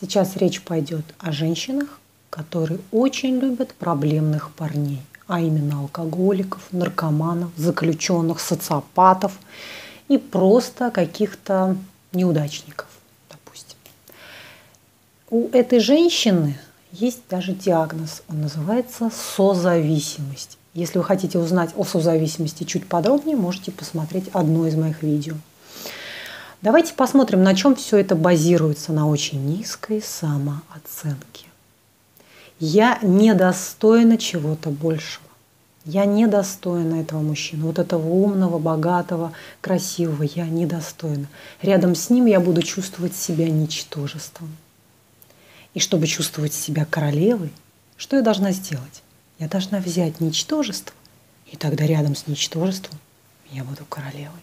Сейчас речь пойдет о женщинах, которые очень любят проблемных парней, а именно алкоголиков, наркоманов, заключенных, социопатов и просто каких-то неудачников, допустим. У этой женщины есть даже диагноз, он называется созависимость. Если вы хотите узнать о созависимости чуть подробнее, можете посмотреть одно из моих видео. Давайте посмотрим, на чем все это базируется, на очень низкой самооценке. Я недостойна чего-то большего. Я недостойна этого мужчины, вот этого умного, богатого, красивого. Я недостойна. Рядом с ним я буду чувствовать себя ничтожеством. И чтобы чувствовать себя королевой, что я должна сделать? Я должна взять ничтожество, и тогда рядом с ничтожеством я буду королевой.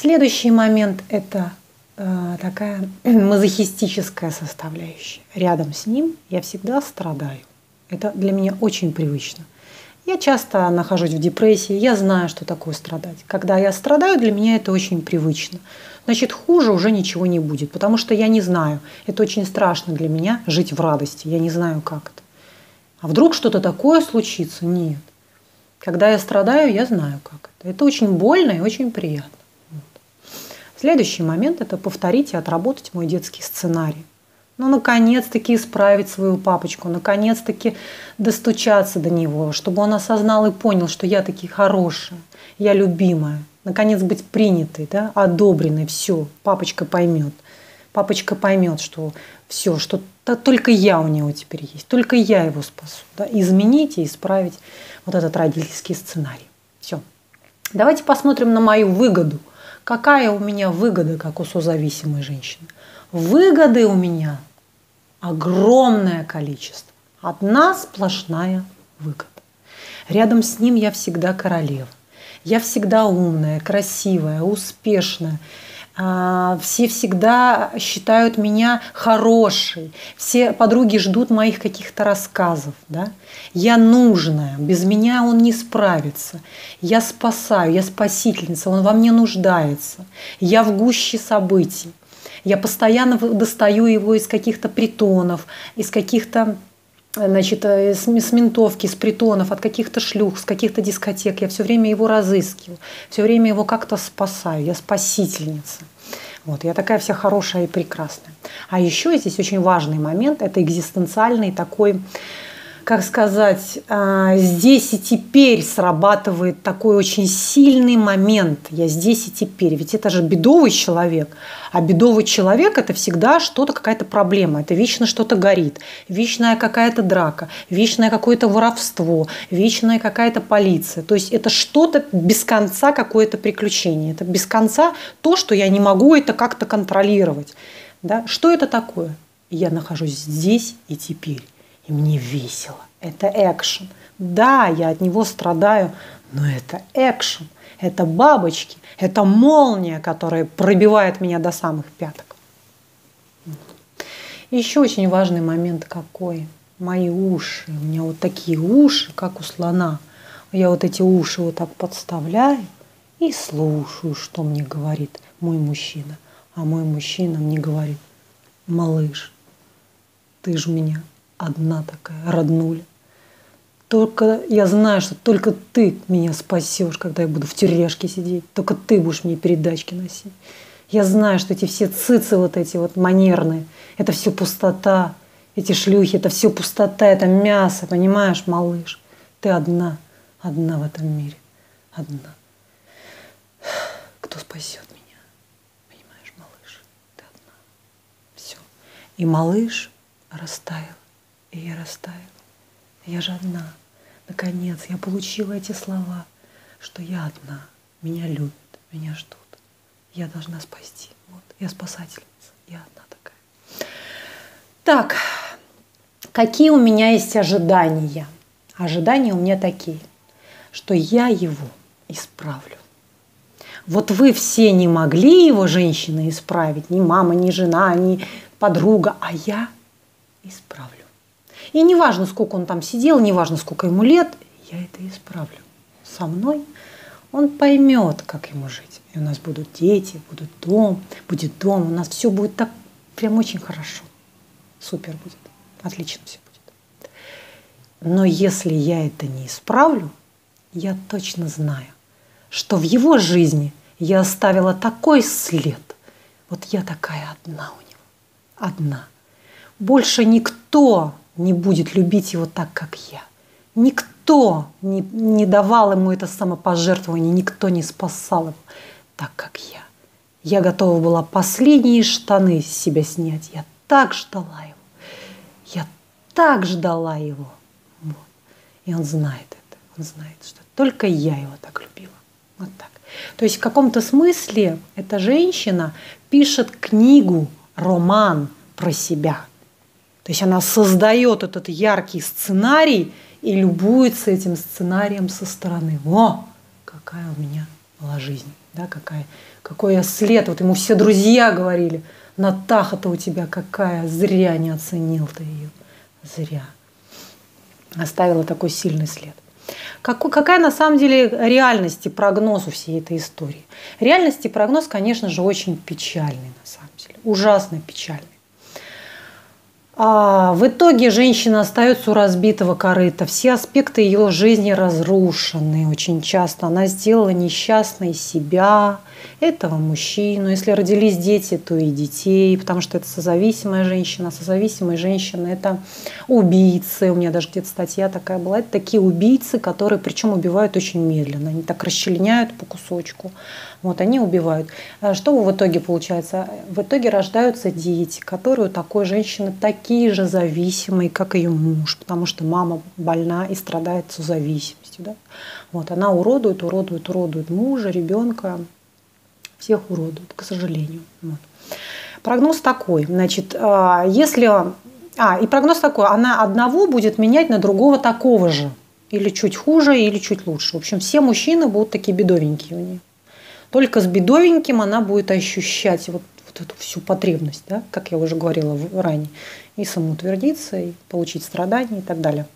Следующий момент – это э, такая мазохистическая составляющая. Рядом с ним я всегда страдаю. Это для меня очень привычно. Я часто нахожусь в депрессии, я знаю, что такое страдать. Когда я страдаю, для меня это очень привычно. Значит, хуже уже ничего не будет, потому что я не знаю. Это очень страшно для меня жить в радости. Я не знаю, как это. А вдруг что-то такое случится? Нет. Когда я страдаю, я знаю, как это. Это очень больно и очень приятно. Следующий момент – это повторить и отработать мой детский сценарий. Ну, наконец-таки исправить свою папочку, наконец-таки достучаться до него, чтобы он осознал и понял, что я таки хорошая, я любимая. Наконец быть принятой, да, одобренной, все, папочка поймет. Папочка поймет, что все, что только я у него теперь есть, только я его спасу. Да, изменить и исправить вот этот родительский сценарий. Все. Давайте посмотрим на мою выгоду – Какая у меня выгода, как у созависимой женщины? Выгоды у меня огромное количество. Одна сплошная выгода. Рядом с ним я всегда королева. Я всегда умная, красивая, успешная. А, все всегда считают меня хорошей, все подруги ждут моих каких-то рассказов. Да? Я нужная, без меня он не справится. Я спасаю, я спасительница, он во мне нуждается. Я в гуще событий. Я постоянно достаю его из каких-то притонов, из каких-то значит, э, с, с ментовки, с притонов, от каких-то шлюх, с каких-то дискотек. Я все время его разыскиваю, все время его как-то спасаю. Я спасительница. Вот, я такая вся хорошая и прекрасная. А еще здесь очень важный момент – это экзистенциальный такой как сказать, а, здесь и теперь срабатывает такой очень сильный момент. Я здесь и теперь. Ведь это же бедовый человек. А бедовый человек – это всегда что-то, какая-то проблема. Это вечно что-то горит. Вечная какая-то драка. Вечное какое-то воровство. Вечная какая-то полиция. То есть это что-то без конца, какое-то приключение. Это без конца то, что я не могу это как-то контролировать. Да? Что это такое? Я нахожусь здесь и теперь и мне весело. Это экшен. Да, я от него страдаю, но это экшен. Это бабочки, это молния, которая пробивает меня до самых пяток. Еще очень важный момент какой. Мои уши. У меня вот такие уши, как у слона. Я вот эти уши вот так подставляю и слушаю, что мне говорит мой мужчина. А мой мужчина мне говорит, малыш, ты же меня одна такая, роднуля. Только я знаю, что только ты меня спасешь, когда я буду в тюряшке сидеть. Только ты будешь мне передачки носить. Я знаю, что эти все цицы вот эти вот манерные, это все пустота. Эти шлюхи, это все пустота, это мясо, понимаешь, малыш? Ты одна, одна в этом мире. Одна. Кто спасет меня? Понимаешь, малыш? Ты одна. Все. И малыш растаял. И я растаяла. Я же одна. Наконец, я получила эти слова, что я одна. Меня любят, меня ждут. Я должна спасти. Вот, я спасательница. Я одна такая. Так, какие у меня есть ожидания? Ожидания у меня такие, что я его исправлю. Вот вы все не могли его, женщины, исправить, ни мама, ни жена, ни подруга, а я исправлю. И неважно, сколько он там сидел, неважно, сколько ему лет, я это исправлю. Со мной он поймет, как ему жить. И у нас будут дети, будут дом, будет дом, у нас все будет так прям очень хорошо. Супер будет. Отлично все будет. Но если я это не исправлю, я точно знаю, что в его жизни я оставила такой след. Вот я такая одна у него. Одна. Больше никто не будет любить его так, как я. Никто не, не давал ему это самопожертвование, никто не спасал его так, как я. Я готова была последние штаны с себя снять. Я так ждала его. Я так ждала его. Вот. И он знает это. Он знает, что только я его так любила. Вот так. То есть в каком-то смысле эта женщина пишет книгу, роман про себя. То есть она создает этот яркий сценарий и любуется этим сценарием со стороны. О, какая у меня была жизнь, да, какая, какой я след. Вот ему все друзья говорили, Натаха-то у тебя какая, зря не оценил ты ее, зря. Оставила такой сильный след. Какая на самом деле реальность и прогноз у всей этой истории? Реальность и прогноз, конечно же, очень печальный на самом деле, ужасно печальный. А в итоге женщина остается у разбитого корыта. Все аспекты ее жизни разрушены. Очень часто она сделала несчастной себя, этого мужчину. Если родились дети, то и детей, потому что это созависимая женщина. Созависимая женщина – это убийцы. У меня даже где-то статья такая была. Это такие убийцы, которые причем убивают очень медленно. Они так расчленяют по кусочку. Вот, они убивают. А что в итоге получается? В итоге рождаются дети, которые у такой женщины такие же зависимые, как ее муж, потому что мама больна и страдает созависимостью. Да? Вот, она уродует, уродует, уродует мужа, ребенка, всех уродует, к сожалению. Вот. Прогноз такой, значит, а, если... А, и прогноз такой, она одного будет менять на другого такого же. Или чуть хуже, или чуть лучше. В общем, все мужчины будут такие бедовенькие у нее. Только с бедовеньким она будет ощущать вот, вот эту всю потребность, да, как я уже говорила ранее, и самоутвердиться, и получить страдания и так далее.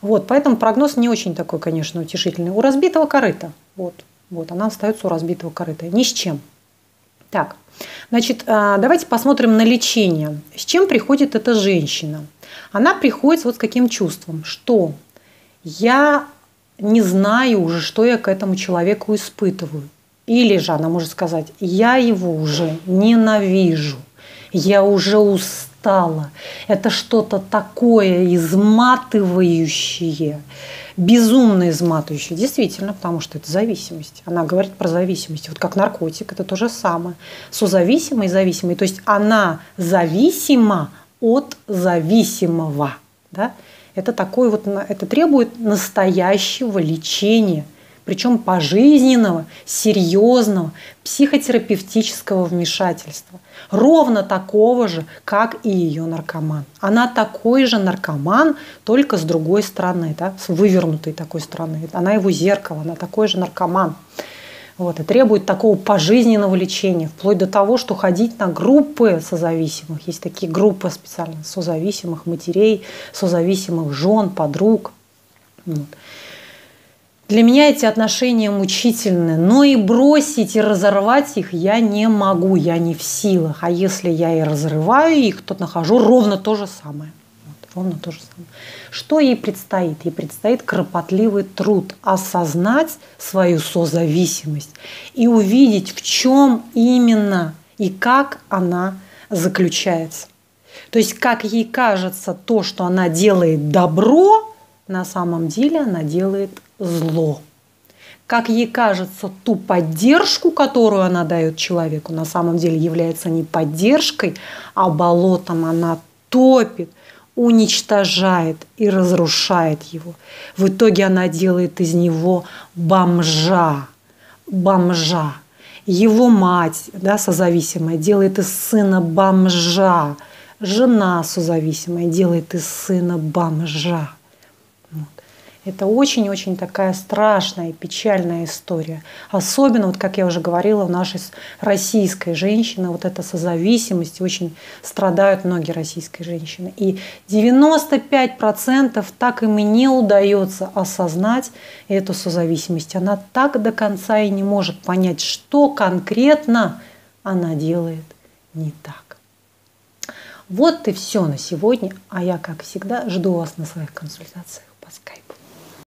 Вот, поэтому прогноз не очень такой, конечно, утешительный. У разбитого корыта, вот, вот, она остается у разбитого корыта, ни с чем. Так, значит, а, давайте посмотрим на лечение. С чем приходит эта женщина? Она приходит вот с каким чувством, что я не знаю уже, что я к этому человеку испытываю. Или же она может сказать, я его уже ненавижу, я уже устала. Это что-то такое изматывающее, безумно изматывающее. Действительно, потому что это зависимость. Она говорит про зависимость. Вот как наркотик, это то же самое. Созависимый и зависимый. То есть она зависима от зависимого. Да? Это такое вот, это требует настоящего лечения – причем пожизненного, серьезного, психотерапевтического вмешательства. Ровно такого же, как и ее наркоман. Она такой же наркоман, только с другой стороны, да, с вывернутой такой стороны. Она его зеркало, она такой же наркоман. Вот, и требует такого пожизненного лечения, вплоть до того, что ходить на группы созависимых. Есть такие группы специально созависимых матерей, созависимых жен, подруг. Вот. Для меня эти отношения мучительны, но и бросить и разорвать их я не могу, я не в силах. А если я и разрываю их, то нахожу ровно то же самое. Вот, ровно то же самое. Что ей предстоит? Ей предстоит кропотливый труд осознать свою созависимость и увидеть, в чем именно и как она заключается. То есть, как ей кажется, то, что она делает добро, на самом деле она делает зло. Как ей кажется, ту поддержку, которую она дает человеку, на самом деле является не поддержкой, а болотом она топит, уничтожает и разрушает его. В итоге она делает из него бомжа, бомжа. Его мать, да, созависимая, делает из сына бомжа. Жена созависимая делает из сына бомжа. Это очень-очень такая страшная печальная история. Особенно, вот как я уже говорила, у нашей российской женщины вот эта созависимость, очень страдают многие российские женщины. И 95% так им и не удается осознать эту созависимость. Она так до конца и не может понять, что конкретно она делает не так. Вот и все на сегодня. А я, как всегда, жду вас на своих консультациях по скайпу.